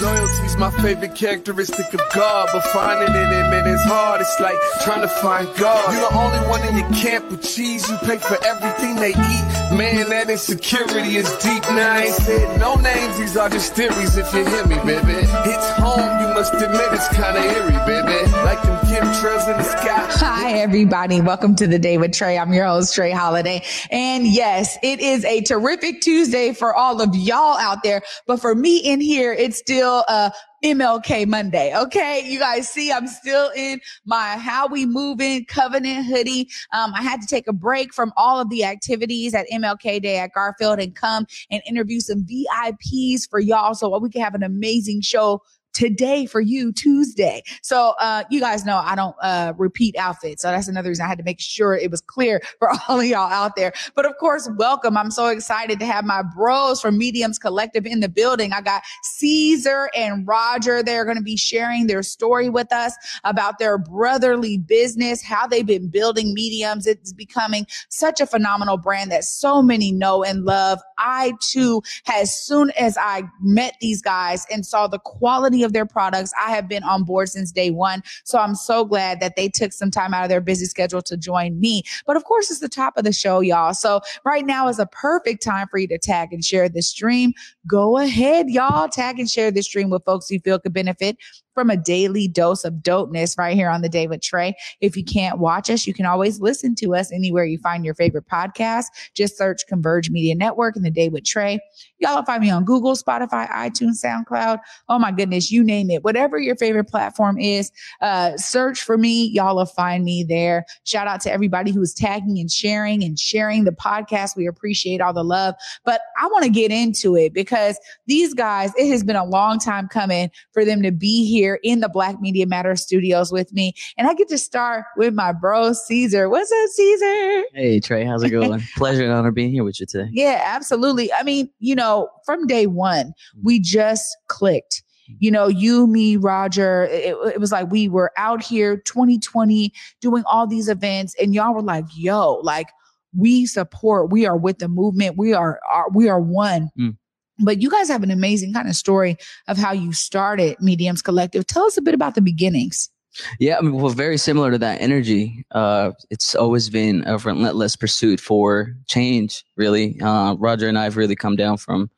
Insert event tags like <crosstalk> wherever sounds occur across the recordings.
Loyalty's my favorite characteristic of God, but finding it in it is hard. It's like trying to find God. You're the only one in your camp with cheese. You pay for everything they eat. Man, that insecurity is deep. Now I ain't said no names. These are just theories. If you hear me, baby, it's home. You must admit it's kind of eerie, baby. Like them chemtrails in the sky. <laughs> Hi, everybody. Welcome to the day with Trey. I'm your host, Trey Holiday. And yes, it is a terrific Tuesday for all of y'all out there. But for me in here, it's still uh, MLK Monday. Okay. You guys see, I'm still in my How We Moving Covenant hoodie. Um, I had to take a break from all of the activities at MLK Day at Garfield and come and interview some VIPs for y'all so we can have an amazing show today for you Tuesday. So uh, you guys know I don't uh, repeat outfits. So that's another reason I had to make sure it was clear <laughs> for all of y'all out there. But of course, welcome. I'm so excited to have my bros from Mediums Collective in the building. I got Caesar and Roger. They're going to be sharing their story with us about their brotherly business, how they've been building mediums. It's becoming such a phenomenal brand that so many know and love. I too, as soon as I met these guys and saw the quality of of their products. I have been on board since day one. So I'm so glad that they took some time out of their busy schedule to join me. But of course, it's the top of the show, y'all. So right now is a perfect time for you to tag and share this stream. Go ahead, y'all. Tag and share this stream with folks you feel could benefit from a daily dose of dopeness right here on the day with Trey. If you can't watch us, you can always listen to us anywhere you find your favorite podcast. Just search Converge Media Network and the day with Trey. Y'all will find me on Google, Spotify, iTunes, SoundCloud. Oh my goodness, you name it. Whatever your favorite platform is, uh, search for me. Y'all will find me there. Shout out to everybody who is tagging and sharing and sharing the podcast. We appreciate all the love. But I want to get into it because these guys, it has been a long time coming for them to be here here in the Black Media Matter studios with me. And I get to start with my bro, Caesar. What's up, Caesar? Hey, Trey. How's it going? <laughs> Pleasure and honor being here with you today. Yeah, absolutely. I mean, you know, from day one, mm. we just clicked you know, you, me, Roger, it, it, was like we were out here 2020 doing all these events and y'all were like, yo, like we support, we are with the movement. We are, are we are one. Mm. But you guys have an amazing kind of story of how you started Mediums Collective. Tell us a bit about the beginnings. Yeah, I mean, well, very similar to that energy. Uh, it's always been a relentless pursuit for change, really. Uh, Roger and I have really come down from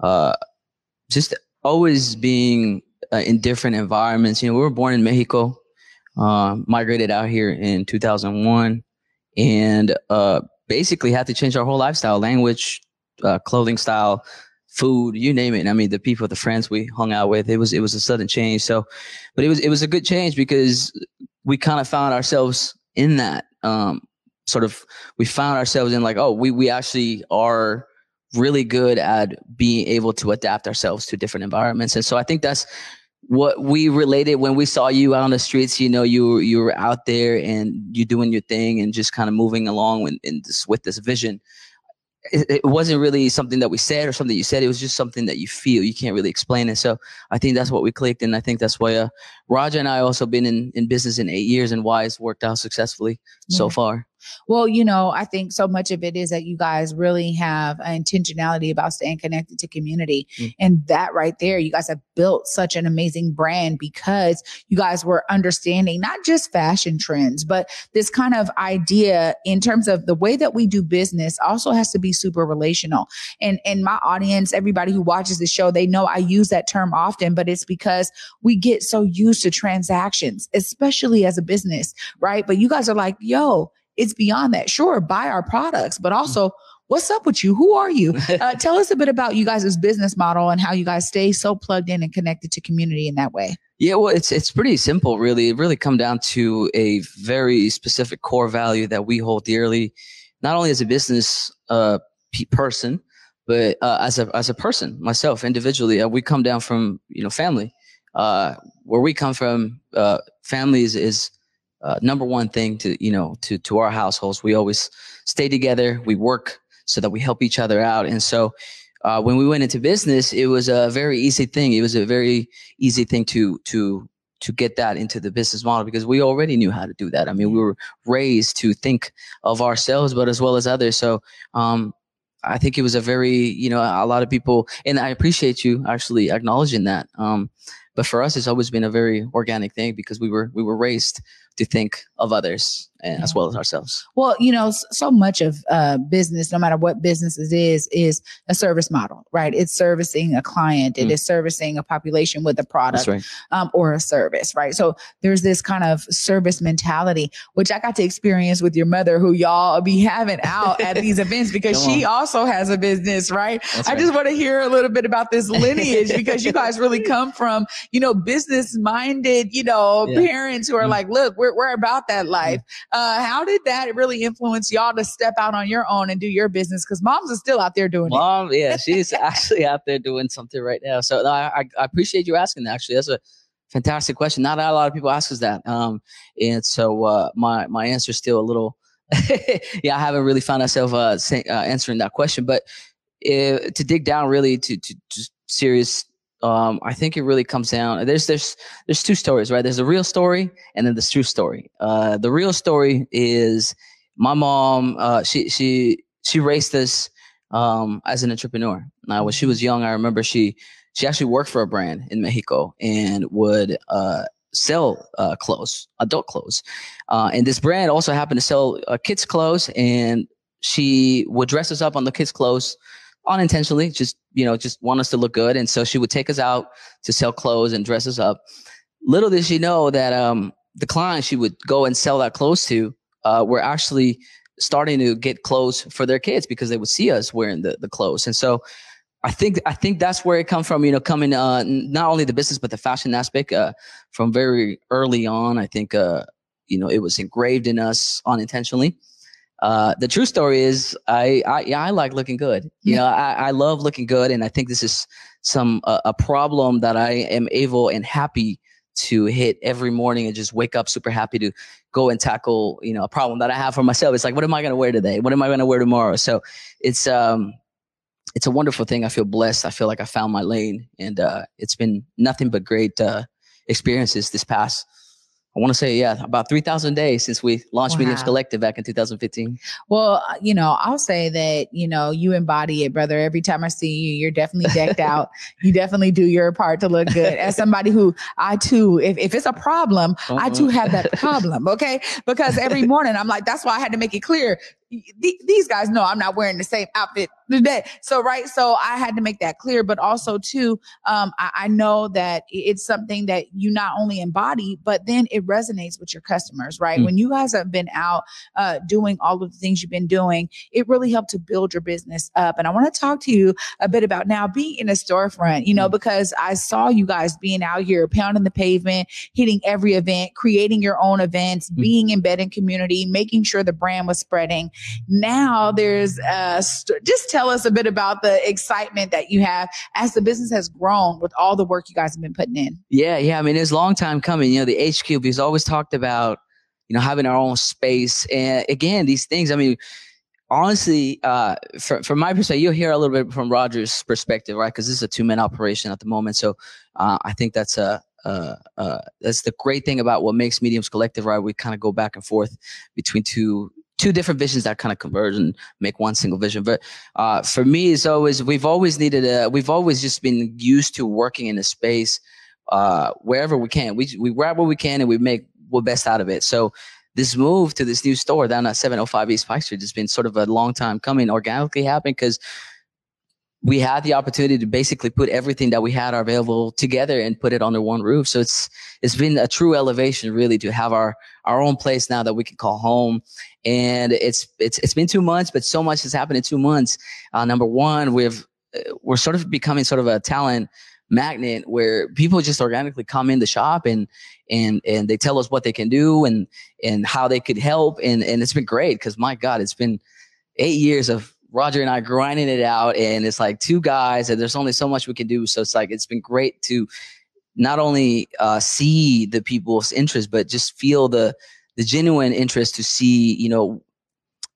uh, just always being uh, in different environments. You know, we were born in Mexico, uh, migrated out here in 2001, and uh, basically had to change our whole lifestyle, language, clothing style, food, you name it. And I mean, the people, the friends we hung out with, it was, it was a sudden change. So, but it was, it was a good change because we kind of found ourselves in that, um, sort of, we found ourselves in like, oh, we, we actually are really good at being able to adapt ourselves to different environments. And so I think that's, what we related when we saw you out on the streets, you know, you you were out there and you doing your thing and just kind of moving along with, this, with this vision it, it, wasn't really something that we said or something you said. It was just something that you feel. You can't really explain it. So I think that's what we clicked. And I think that's why uh, Roger and I also been in, in business in eight years and why it's worked out successfully yeah. so far. Well, you know, I think so much of it is that you guys really have an intentionality about staying connected to community. Mm. And that right there, you guys have built such an amazing brand because you guys were understanding not just fashion trends, but this kind of idea in terms of the way that we do business also has to be super relational. And and my audience, everybody who watches the show, they know I use that term often, but it's because we get so used to transactions, especially as a business, right? But you guys are like, yo, it's beyond that. Sure, buy our products, but also what's up with you? Who are you? <laughs> Uh, tell us a bit about you guys' business model and how you guys stay so plugged in and connected to community in that way. Yeah, well, it's it's pretty simple, really. It really come down to a very specific core value that we hold dearly, not only as a business uh, person, but uh, as a as a person, myself individually. Uh, we come down from you know family. Uh, where we come from, uh, families is uh, number one thing to you know to to our households. We always stay together. We work so that we help each other out. And so uh, when we went into business, it was a very easy thing. It was a very easy thing to to to get that into the business model because we already knew how to do that. I mean, we were raised to think of ourselves, but as well as others. So um, I think it was a very, you know, a lot of people, and I appreciate you actually acknowledging that. Um, but for us, it's always been a very organic thing because we were we were raised to think of others as well as ourselves. Well, you know, so much of uh, business, no matter what business it is, is a service model, right? It's servicing a client, It mm. is servicing a population with a product right. um, or a service, right? So there's this kind of service mentality, which I got to experience with your mother, who y'all be having out at these <laughs> events because she also has a business, right? That's I right. just want to hear a little bit about this lineage because you guys really <laughs> come from, you know, business minded, you know, yeah. parents who are mm. like, look, we're, we're about that life. Mm. Uh, how did that really influence y'all to step out on your own and do your business? Because moms are still out there doing Mom, it. Mom, yeah, <laughs> she's actually out there doing something right now. So I, I appreciate you asking that. Actually, that's a fantastic question. Not a lot of people ask us that. Um, and so uh, my my answer is still a little. <laughs> yeah, I haven't really found myself uh, say, uh, answering that question, but uh, to dig down really to to just serious um, I think it really comes down. There's there's there's two stories, right? There's a real story and then the true story. Uh, the real story is my mom. Uh, she she she raised us um, as an entrepreneur. Now, when she was young, I remember she she actually worked for a brand in Mexico and would uh, sell uh, clothes, adult clothes. Uh, and this brand also happened to sell uh, kids' clothes, and she would dress us up on the kids' clothes unintentionally, just, you know, just want us to look good. And so she would take us out to sell clothes and dress us up. Little did she know that um, the clients she would go and sell that clothes to uh, were actually starting to get clothes for their kids because they would see us wearing the, the clothes. And so I think I think that's where it come from. You know, coming uh, not only the business but the fashion aspect uh, from very early on. I think uh, you know it was engraved in us unintentionally. Uh, the true story is I, I, yeah, I like looking good. You know, I, I love looking good. And I think this is some, uh, a problem that I am able and happy to hit every morning and just wake up super happy to go and tackle, you know, a problem that I have for myself. It's like, what am I going to wear today? What am I going to wear tomorrow? So it's, um, it's a wonderful thing. I feel blessed. I feel like I found my lane and, uh, it's been nothing but great, uh, experiences this past I want to say, yeah, about 3,000 days since we launched wow. Mediums Collective back in 2015. Well, uh, you know, I'll say that, you know, you embody it, brother. Every time I see you, you're definitely decked <laughs> out. You definitely do your part to look good. As somebody who I too, if, if it's a problem, uh-uh. I too have that problem. Okay. Because every <laughs> morning I'm like, that's why I had to make it clear these guys know I'm not wearing the same outfit today. So, right. So I had to make that clear, but also too, um, I, I, know that it's something that you not only embody, but then it resonates with your customers, right? Mm. When you guys have been out, uh, doing all of the things you've been doing, it really helped to build your business up. And I want to talk to you a bit about now being in a storefront, you know, mm. because I saw you guys being out here pounding the pavement, hitting every event, creating your own events, mm. being embedded in community, making sure the brand was spreading. Now there's uh, st- just tell us a bit about the excitement that you have as the business has grown with all the work you guys have been putting in. Yeah, yeah. I mean, it's a long time coming. You know, the HQ we've always talked about, you know, having our own space. And again, these things. I mean honestly, uh, from, from my perspective, you'll hear a little bit from Roger's perspective, right? Because this is a two man operation at the moment. So uh, I think that's a, uh, that's the great thing about what makes Mediums Collective, right? We kind of go back and forth between two two different visions that kind of converge and make one single vision. But uh, for me, it's always we've always needed a we've always just been used to working in a space uh, wherever we can. We we grab what we can and we make what best out of it. So this move to this new store down at 705 East Pike Street has been sort of a long time coming, organically happening because we had the opportunity to basically put everything that we had available together and put it under one roof. So it's it's been a true elevation, really, to have our our own place now that we can call home. And it's it's it's been two months, but so much has happened in two months. Uh, number one, we've we're sort of becoming sort of a talent magnet where people just organically come in the shop and and and they tell us what they can do and and how they could help and and it's been great because my god it's been eight years of Roger and I grinding it out, and it's like two guys, and there's only so much we can do. So it's like it's been great to not only uh, see the people's interest, but just feel the the genuine interest to see, you know,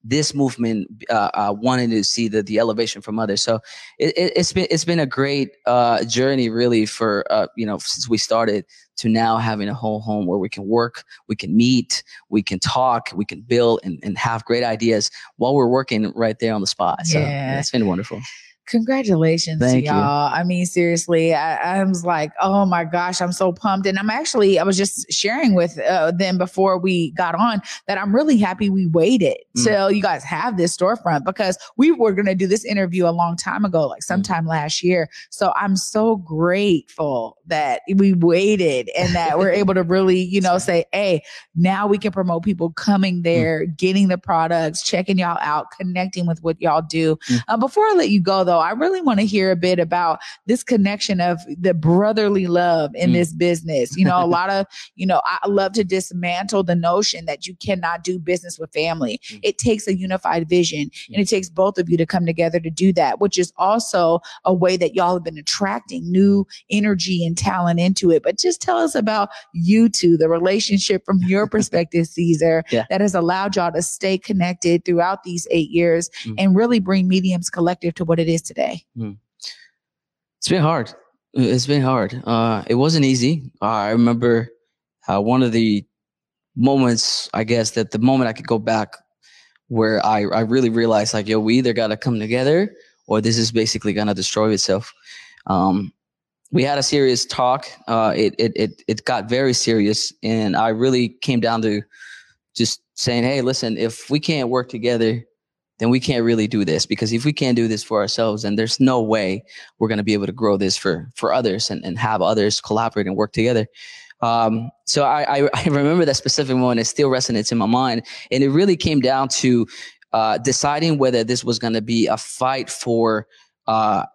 this movement uh, uh, wanting to see the the elevation from others. So it, has been it's been a great uh, journey, really, for uh, you know since we started to now having a whole home where we can work, we can meet, we can talk, we can build, and, and have great ideas while we're working right there on the spot. So yeah. it's been wonderful. Congratulations Thank y'all. You. I mean, seriously, I, I, was like, oh my gosh, I'm so pumped. And I'm actually, I was just sharing with uh, them before we got on that I'm really happy we waited mm. till you guys have this storefront because we were going to do this interview a long time ago, like mm. sometime mm. last year. So I'm so grateful that we waited and that we're <laughs> able to really, you know, say, hey, now we can promote people coming mm. there, mm. getting the products, checking y'all out, connecting with what y'all do. Mm. Uh, before I let you go, though, I really want to hear a bit about this connection of the brotherly love in mm. this business. You know, a lot of, <laughs> you know, I love to dismantle the notion that you cannot do business with family. Mm. It takes a unified vision and it takes both of you to come together to do that, which is also a way that y'all have been attracting new energy and talent into it. But just tell us about you two, the relationship from your perspective, <laughs> Caesar, yeah. that has allowed y'all to stay connected throughout these eight years mm. and really bring Mediums Collective to what it is today? Mm. It's been hard. It's been hard. Uh, it wasn't easy. Uh, I remember uh, one of the moments, I guess, that the moment I could go back where I, I really realized like, yo, we either got to come together or this is basically going to destroy itself. Um, we had a serious talk. Uh, it, it, it, it got very serious and I really came down to just saying, Hey, listen, if we can't work together, then we can't really do this because if we can't do this for ourselves, then there's no way we're going to be able to grow this for, for others and, and have others collaborate and work together. Um, so I, I, <laughs> I, remember that specific moment. It still resonates in my mind. And it really came down to, uh, deciding whether this was going to be a fight for, uh,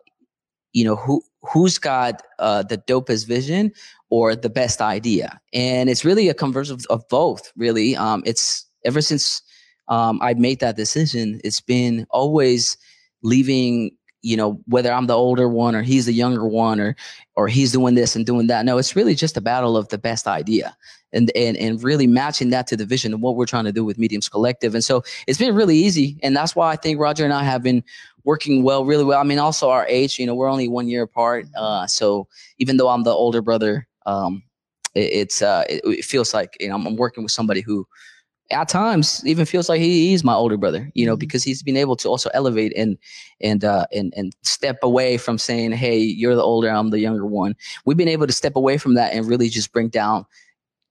you know, who, who's got, uh, the dopest vision or the best idea. And it's really a conversion of, of both, really. Um, it's ever since, um, I made that decision, it's been always leaving you know whether i'm the older one or he's the younger one or or he's doing this and doing that no it's really just a battle of the best idea and and and really matching that to the vision of what we're trying to do with mediums collective. And so it's been really easy and that's why i think roger and i have been working well really well. I mean also our age you know we're only one year apart uh, so even though i'm the older brother um, it, it's uh, it, it, feels like you know I'm, I'm working with somebody who at times even feels like he, he's my older brother, you know, mm-hmm. because he's been able to also elevate and and uh, and and step away from saying, "Hey, you're the older, I'm the younger one." We've been able to step away from that and really just bring down.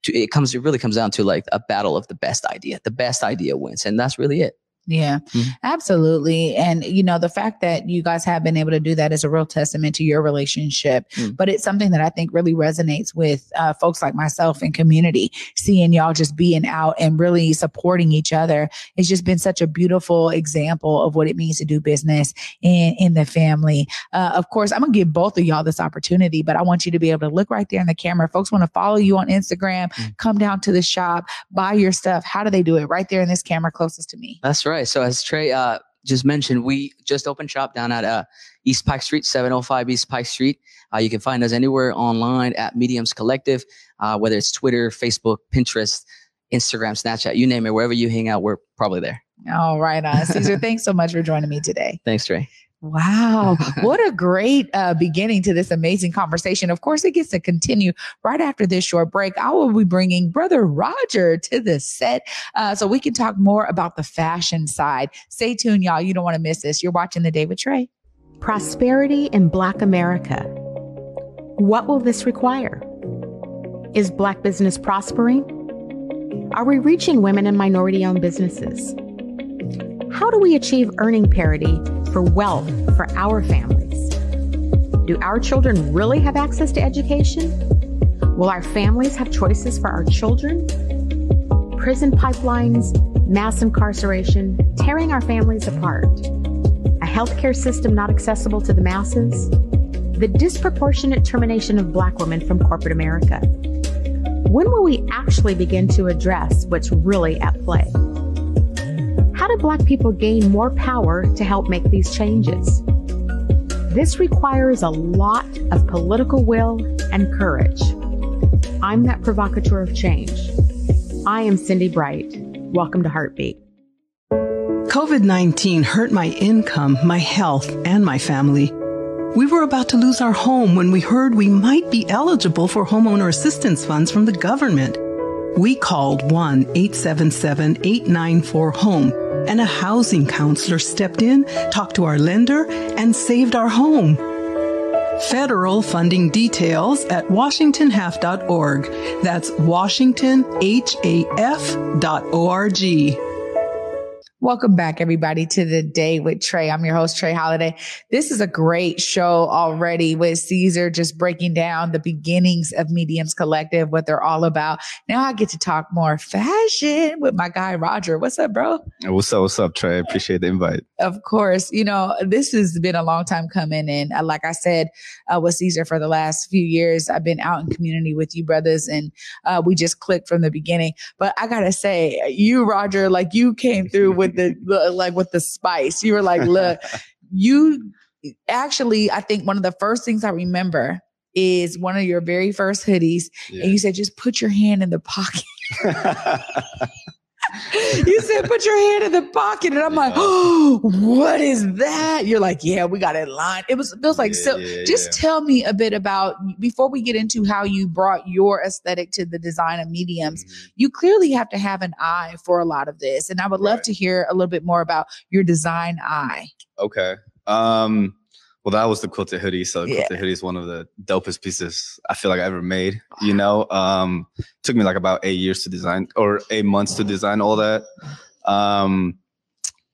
To, it comes. It really comes down to like a battle of the best idea. The best idea wins, and that's really it. Yeah, mm-hmm. absolutely. And, you know, the fact that you guys have been able to do that is a real testament to your relationship. Mm-hmm. But it's something that I think really resonates with uh, folks like myself and community, seeing y'all just being out and really supporting each other. It's just been such a beautiful example of what it means to do business in, in the family. Uh, of course, I'm going to give both of y'all this opportunity, but I want you to be able to look right there in the camera. Folks want to follow you on Instagram, mm-hmm. come down to the shop, buy your stuff. How do they do it? Right there in this camera closest to me. That's right right. So as Trey uh, just mentioned, we just opened shop down at uh, East Pike Street, 705 East Pike Street. Uh, you can find us anywhere online at Mediums Collective, uh, whether it's Twitter, Facebook, Pinterest, Instagram, Snapchat, you name it. Wherever you hang out, we're probably there. All right, uh, Caesar. <laughs> thanks so much for joining me today. Thanks, Trey. Wow. <laughs> what a great uh, beginning to this amazing conversation. Of course, it gets to continue right after this short break. I will be bringing Brother Roger to the set uh, so we can talk more about the fashion side. Stay tuned, y'all. You don't want to miss this. You're watching The Day with Trey. Prosperity in Black America. What will this require? Is Black business prospering? Are we reaching women and minority owned businesses? How do we achieve earning parity for wealth for our families? Do our children really have access to education? Will our families have choices for our children? Prison pipelines, mass incarceration, tearing our families apart, a healthcare system not accessible to the masses, the disproportionate termination of Black women from corporate America. When will we actually begin to address what's really at play? Do Black people gain more power to help make these changes? This requires a lot of political will and courage. I'm that provocateur of change. I am Cindy Bright. Welcome to Heartbeat. COVID 19 hurt my income, my health, and my family. We were about to lose our home when we heard we might be eligible for homeowner assistance funds from the government. We called 1 877 894 HOME, and a housing counselor stepped in, talked to our lender, and saved our home. Federal funding details at washingtonhaf.org. That's washingtonhaf.org. Welcome back, everybody, to the day with Trey. I'm your host, Trey Holiday. This is a great show already with Caesar just breaking down the beginnings of Mediums Collective, what they're all about. Now I get to talk more fashion with my guy, Roger. What's up, bro? What's up? What's up, Trey? Appreciate the invite. Of course. You know, this has been a long time coming. And uh, like I said, uh, with Caesar for the last few years, I've been out in community with you brothers and uh, we just clicked from the beginning. But I got to say, you, Roger, like you came through with <laughs> with the like with the spice. You were like, look, <laughs> you actually, I think one of the first things I remember is one of your very first hoodies, yeah. and you said, just put your hand in the pocket. <laughs> you said put your hand in the pocket, and I'm yeah. like, oh, what is that? You're like, yeah, we got it lined. It was it feels like yeah, so. Yeah, just tell me a bit about before we get into how you brought your aesthetic to the design of mediums. Mm-hmm. You clearly have to have an eye for a lot of this, and I would love right. to hear a little bit more about your design eye. Okay. Um, well, that was the quilted hoodie. So the yeah. quilted hoodie is one of the dopest pieces I feel like I ever made. You know, um, took me like about eight years to design or eight months to design all that. Um,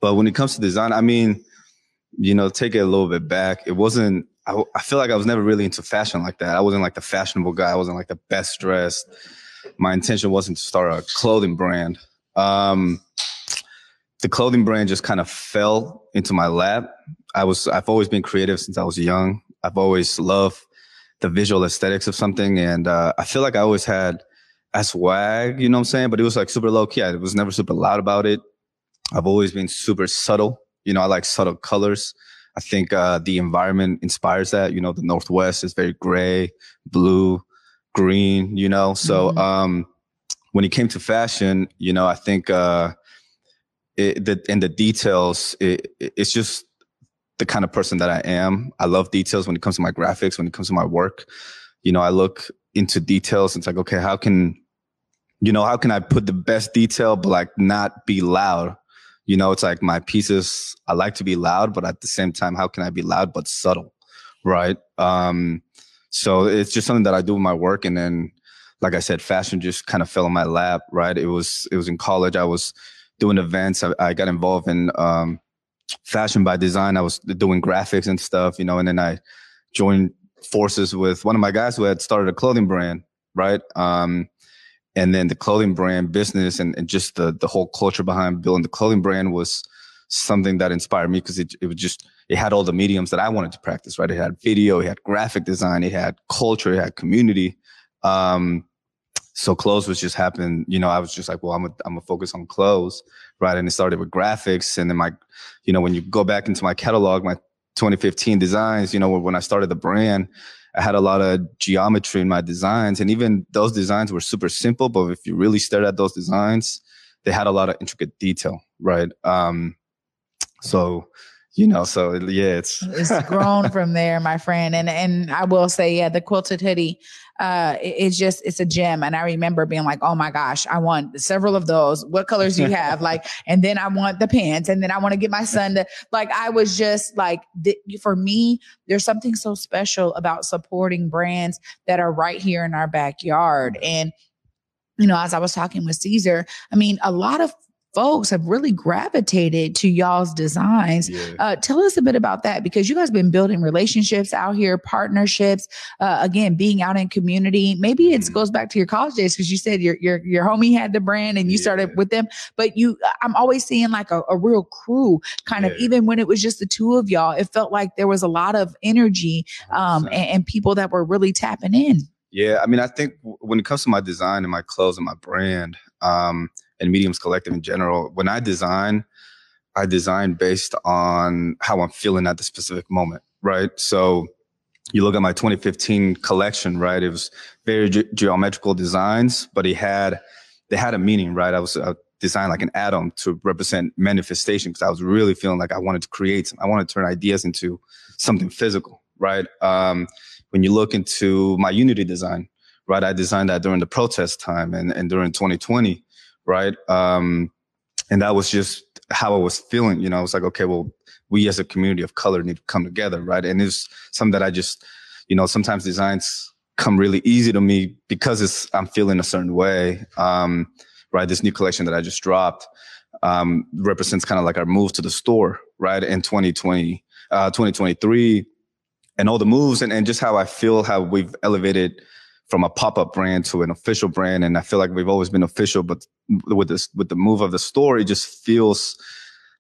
but when it comes to design, I mean, you know, take it a little bit back. It wasn't. I, I feel like I was never really into fashion like that. I wasn't like the fashionable guy. I wasn't like the best dressed. My intention wasn't to start a clothing brand. Um, the clothing brand just kind of fell into my lap. I was I've always been creative since I was young. I've always loved the visual aesthetics of something, and uh, I feel like I always had a swag. You know what I'm saying? But it was like super low key. I was never super loud about it. I've always been super subtle. You know, I like subtle colors. I think uh, the environment inspires that. You know, the Northwest is very gray, blue, green. You know, so mm-hmm. um, when it came to fashion, you know, I think. Uh, it, the, and the details, it, it's just the kind of person that I am. I love details when it comes to my graphics, when it comes to my work. You know, I look into details. And it's like, okay, how can, you know, how can I put the best detail, but like not be loud? You know, it's like my pieces, I like to be loud, but at the same time, how can I be loud but subtle? Right. Um, so it's just something that I do with my work. And then, like I said, fashion just kind of fell in my lap. Right. It was, it was in college. I was, doing events. I, I got involved in um, fashion by design. I was doing graphics and stuff, you know, and then I joined forces with one of my guys who had started a clothing brand, right? Um, and then the clothing brand business and, and just the the whole culture behind building the clothing brand was something that inspired me because it, it was just it had all the mediums that I wanted to practice, right? It had video, it had graphic design, it had culture, it had community. Um, so clothes was just happening. You know, I was just like, well, I'm a, I'm gonna focus on clothes, right? And it started with graphics, and then my, you know, when you go back into my catalog, my 2015 designs, you know, when I started the brand, I had a lot of geometry in my designs, and even those designs were super simple. But if you really stared at those designs, they had a lot of intricate detail, right? Um, so you know, so yeah, it's it's grown from there, my friend. And and I will say, yeah, the quilted hoodie, uh, it, it's just it's a gem. And I remember being like, oh my gosh, I want several of those. What colors do you have? like, <laughs> and then I want the pants, and then I want to get my son to like. I was just like, th- for me, there's something so special about supporting brands that are right here in our backyard, and you know, as I was talking with Caesar, I mean, a lot of folks have really gravitated to y'all's designs. Yeah. Uh, tell us a bit about that because you guys have been building relationships out here, partnerships. Uh, again, being out in community. Maybe it mm-hmm. goes back to your college days because you said your your your homie had the brand and you yeah. started with them. But you, I'm always seeing like a, a real crew, kind yeah. of. Even when it was just the two of y'all, it felt like there was a lot of energy um, and, and people that were really tapping in. Yeah, I mean, I think when it comes to my design and my clothes and my brand, um, and mediums collective in general when i design i design based on how i'm feeling at the specific moment right so you look at my 2015 collection right it was very ge- geometrical designs but it had they had a meaning right i was uh, design like an atom to represent manifestation because I was really feeling like I wanted to create. I wanted to turn ideas into something physical, right? Um, when you look into my Unity design, right, I designed that during the protest time and, and during 2020, right? Um, and that was just how I was feeling. You know, I was like, okay, well, we as a community of color need to come together, right? And it's something that I just, you know, sometimes designs come really easy to me because it's I'm feeling a certain way. Um, right, this new collection that I just dropped um, represents kind of like our move to the store, right, in 2020, uh, 2023, and all the moves and, and just how I feel how we've elevated from a pop-up brand to an official brand. And i feel like we've always been official but with this with the move of the store it just feels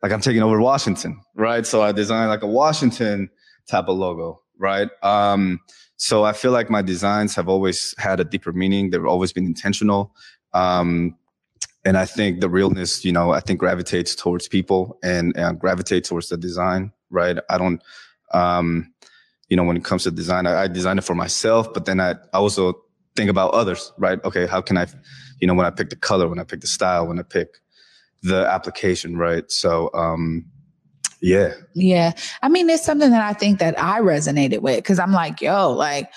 like i'm taking over washington right? So i designed like a washington type of logo right? Um so i feel like my designs have always had a deeper meaning. They've always been intentional. Um and i think the realness you know i think gravitates towards people and, and gravitates towards the design right? I don't um you know, when it comes to design, I, I design it for myself, but then I, I also think about others, right? Okay, how can I, you know, when I pick the color, when I pick the style, when I pick the application, right? So, um, yeah. Yeah. I mean, it's something that I think that I resonated with because I'm like, yo, like,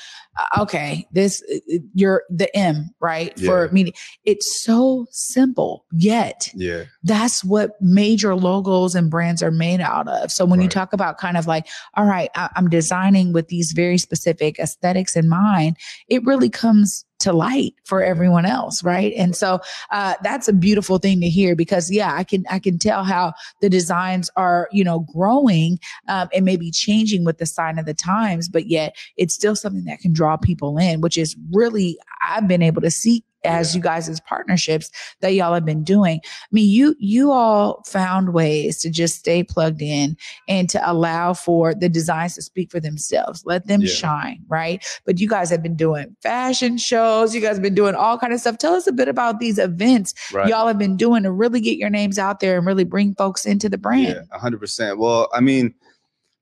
okay, this uh, uh, you're the M, right? Yeah. For me, it's so simple, yet yeah, that's what major logos and brands are made out of. So when right. you talk about kind of like, all right, I, I'm designing with these very specific aesthetics in mind, it really comes to light for everyone else right? And so uh, that's a beautiful thing to hear because yeah i can i can tell how the designs are you know growing um, and maybe changing with the sign of the times but yet it's still something that can draw people in which is really i've been able to see as yeah. you guys as partnerships that y'all have been doing. I mean, you you all found ways to just stay plugged in and to allow for the designs to speak for themselves. Let them yeah. shine, right? But you guys have been doing fashion shows. You guys have been doing all kind of stuff. Tell us a bit about these events right. y'all have been doing to really get your names out there and really bring folks into the brand. Yeah, 100%. Well, I mean,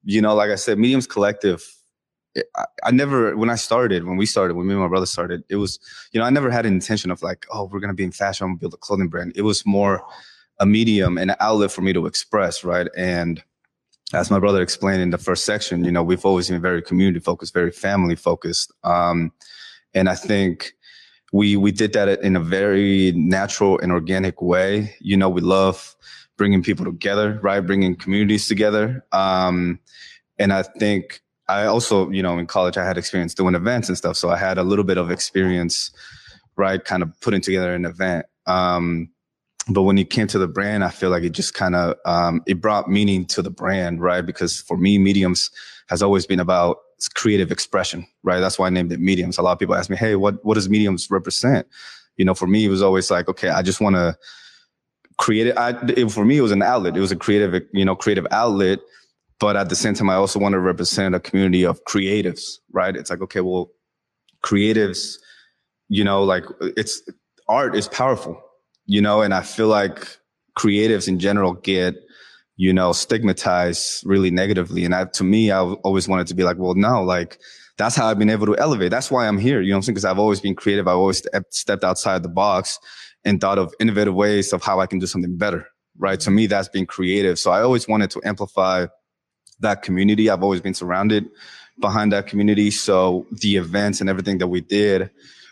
you know, like I said, Mediums Collective I, I, never when I started, when we started, when me and my brother started, it was, you know, I never had an intention of like, oh, we're gonna be in fashion, build a clothing brand. It was more a medium and an outlet for me to express, right? And as my brother explained in the first section, you know, we've always been very community focused, very family focused. Um, and I think we we did that in a very natural and organic way. You know, we love bringing people together, right? Bringing communities together. Um, and I think I also, you know, in college, I had experience doing events and stuff. So I had a little bit of experience, right? Kind of putting together an event. Um, but when it came to the brand, I feel like it just kind of, um, it brought meaning to the brand, right? Because for me, mediums has always been about creative expression, right? That's why I named it mediums. A lot of people ask me, Hey, what, what does mediums represent? You know, for me, it was always like, okay, I just want to create it. I, it, for me, it was an outlet. It was a creative, you know, creative outlet but at the same time, I also want to represent a community of creatives, right? It's like, okay, well, creatives, you know, like it's art is powerful, you know, and I feel like creatives in general get, you know, stigmatized really negatively. And I, to me, I've always wanted to be like, well, no, like that's how I've been able to elevate. That's why I'm here. You know I'm saying? Cause I've always been creative. I've always stepped outside the box and thought of innovative ways of how I can do something better. Right. To me, that's being creative. So I always wanted to amplify that community. I've always been surrounded behind that community. So the events and everything that we did,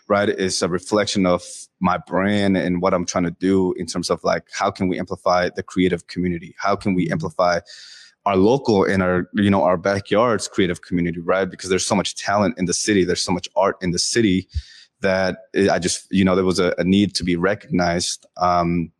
right, is a reflection of my brand and what I'm trying to do in terms of like, how can we amplify the creative community? How can we amplify our local and our, you know, our backyard's creative community, right? Because there's so much talent in the city. There's so much art in the city that I just, you know, there was a, a need to be recognized. Um,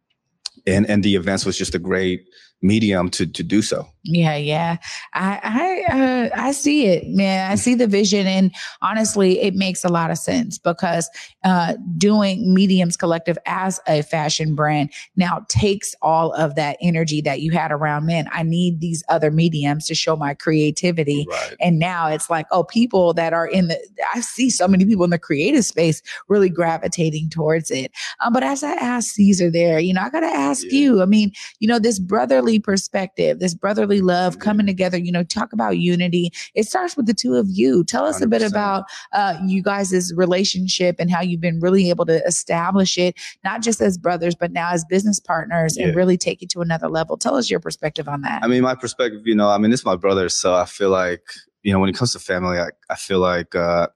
and, and the events was just a great, medium to to do so. Yeah, yeah. I I uh, I see it, man. I see the vision, and honestly, it makes a lot of sense because uh, doing Mediums Collective as a fashion brand now takes all of that energy that you had around men. I need these other mediums to show my creativity, right. and now it's like, oh, people that are in the. I see so many people in the creative space really gravitating towards it. Um, but as I asked Caesar there, you know, I got to ask yeah. you. I mean, you know, this brother brotherly perspective, this brotherly love coming together, you know, talk about unity. It starts with the two of you. Tell us a bit about uh, you guys' relationship and how you've been really able to establish it, not just as brothers, but now as business partners and really take it to another level. Tell us your perspective on that. I mean, my perspective, you know, I mean, it's my brother, so I feel like, you know, when it comes to family, I, I feel like, uh,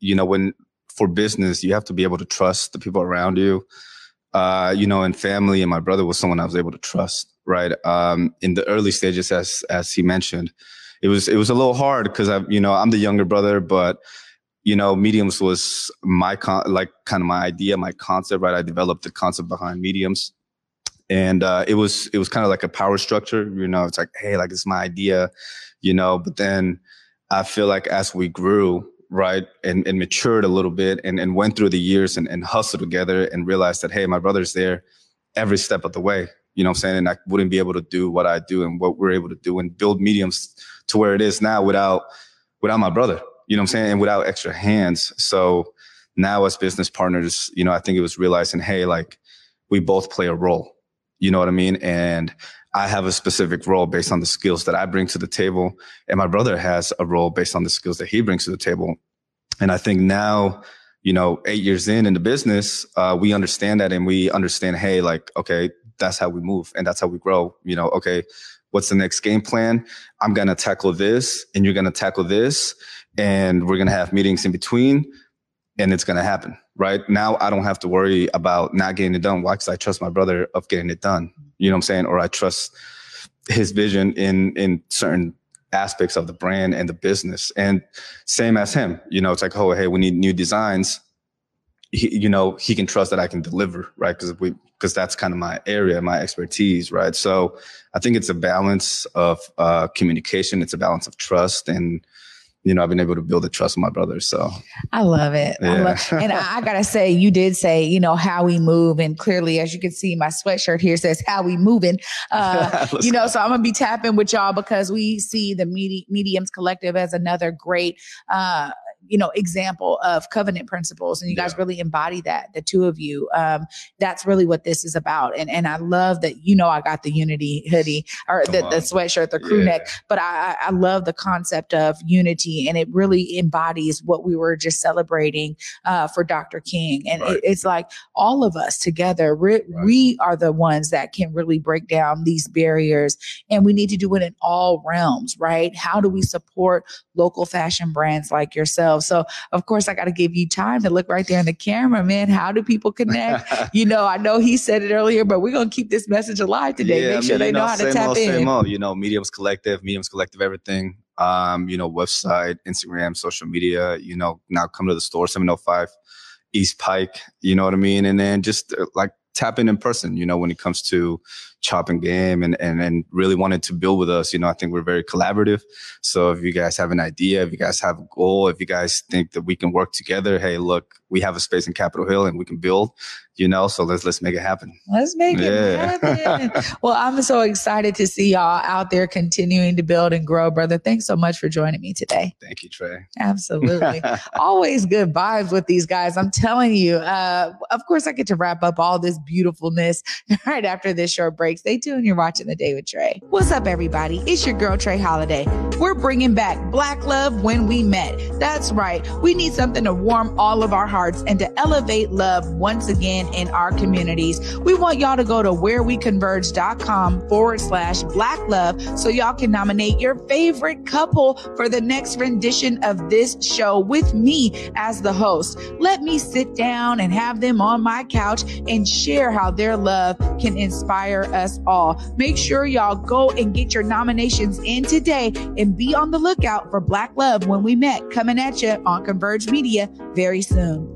you know, when for business, you have to be able to trust the people around you. Uh, you know, and family, and my brother was someone I was able to trust, right? Um, in the early stages, as as he mentioned, it was it was a little hard because I, you know, I'm the younger brother, but you know, mediums was my con- like kind of my idea, my concept, right? I developed the concept behind mediums and uh, it was it was kind of like a power structure you know it's like hey like it's my idea you know but then i feel like as we grew right and, and matured a little bit and, and went through the years and, and hustled together and realized that hey my brother's there every step of the way you know what i'm saying? And i wouldn't be able to do what i do and what we're able to do and build mediums to where it is now without without my brother you know what i'm saying? And without extra hands. So now as business partners you know i think it was realizing hey like we both play a role you know what I mean? And I have a specific role based on the skills that I bring to the table. And my brother has a role based on the skills that he brings to the table. And I think now, you know, eight years in in the business, uh, we understand that and we understand, hey, like, okay, that's how we move and that's how we grow. You know, okay, what's the next game plan? I'm going to tackle this and you're going to tackle this. And we're going to have meetings in between and it's going to happen right? Now i don't have to worry about not getting it done. Why? Because i trust my brother of getting it done. You know what i'm saying? Or i trust his vision in in certain aspects of the brand and the business. And same as him you know it's like oh hey we need new designs. He, you know he can trust that i can deliver right? Because we because that's kind of my area my expertise right? So i think it's a balance of uh communication. It's a balance of trust and you know, I've been able to build a trust with my brothers. So I love it. I love, and I, I <laughs> gotta say, you did say, you know, how we move, and clearly, as you can see, my sweatshirt here says "how we moving." <laughs> Uh, you know, so I'm gonna be tapping with y'all because we see the Medi- Mediums Collective as another great, uh, you know, example of covenant principles, and you guys Yeah. really embody that. The two of you, um, that's really what this is about. And and I love that. You know, I got the Unity hoodie or the, the sweatshirt, the crew Yeah. neck but I, I love the concept of unity and it really embodies what we were just celebrating uh, for Dr. King. And Right. it, it's like all of us together, we, Right. we are the ones that can really break down these barriers and we need to do it in all realms, right? How do we support local fashion brands like yourself? So, of course, I got to give you time to look right there in the camera, man. How do people connect? <laughs> you know, I know he said it earlier, but we're going to keep this message alive today. Yeah, Make I sure they you know, how to tap old, in. Same old, you know, Mediums Collective, Mediums Collective, everything. Um, you know, website, Instagram, social media. You know, now come to the store, seven hundred five East Pike. You know what I mean, and then just uh, like tap in in person. You know, when it comes to chopping game and and and really wanted to build with us. You know, I think we're very collaborative. So if you guys have an idea, if you guys have a goal, if you guys think that we can work together, hey, look, we have a space in Capitol Hill and we can build. You know, so let's let's make it happen. Let's make it happen. <laughs> well, I'm so excited to see y'all out there continuing to build and grow, brother. Thanks so much for joining me today. Thank you, Trey. Absolutely. <laughs> Always good vibes with these guys. I'm telling you. Uh, of course, I get to wrap up all this beautifulness <laughs> right after this short break. Stay tuned. You're watching The Day with Trey. What's up, everybody? It's your girl, Trey Holiday. We're bringing back Black Love When We Met. That's right. We need something to warm all of our hearts and to elevate love once again in our communities. We want y'all to go to whereweconverge.com forward slash black love so y'all can nominate your favorite couple for the next rendition of this show with me as the host. Let me sit down and have them on my couch and share how their love can inspire us all. Make sure y'all go and get your nominations in today and be on the lookout for Black Love when we met coming at you on Converge Media very soon.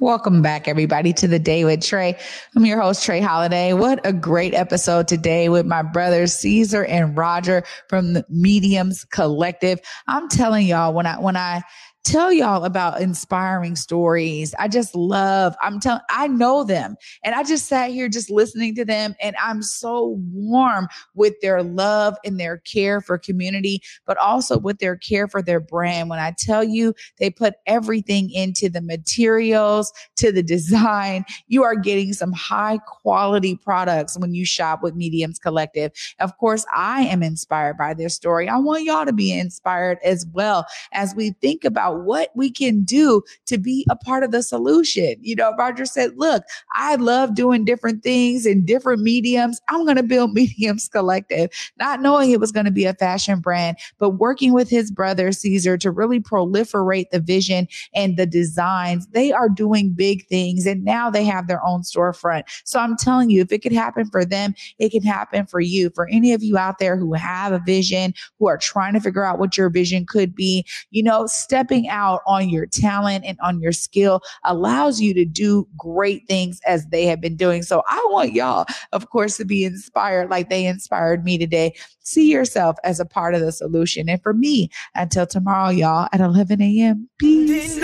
Welcome back, everybody, to the day with Trey. I'm your host, Trey Holiday. What a great episode today with my brothers Caesar and Roger from the Mediums Collective. I'm telling y'all, when I when I tell y'all about inspiring stories. I just love, I'm telling, I know them. And I just sat here just listening to them. And I'm so warm with their love and their care for community, but also with their care for their brand. When I tell you they put everything into the materials, to the design, you are getting some high quality products when you shop with Mediums Collective. Of course, I am inspired by their story. I want y'all to be inspired as well as we think about what we can do to be a part of the solution. You know, Roger said, look, I love doing different things in different mediums. I'm going to build <laughs> Mediums Collective, not knowing it was going to be a fashion brand, but working with his brother, Caesar, to really proliferate the vision and the designs. They are doing big things and now they have their own storefront. So I'm telling you, if it could happen for them, it can happen for you. For any of you out there who have a vision, who are trying to figure out what your vision could be, you know, stepping out on your talent and on your skill allows you to do great things as they have been doing. So I want y'all, of course, to be inspired like they inspired me today. See yourself as a part of the solution. And for me, until tomorrow, y'all, at 11 a.m. Peace.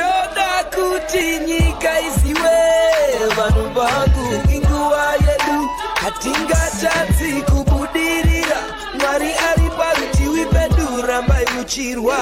hatingatadzi kubudirira mwari ari parutivi pedu rambai muchirwa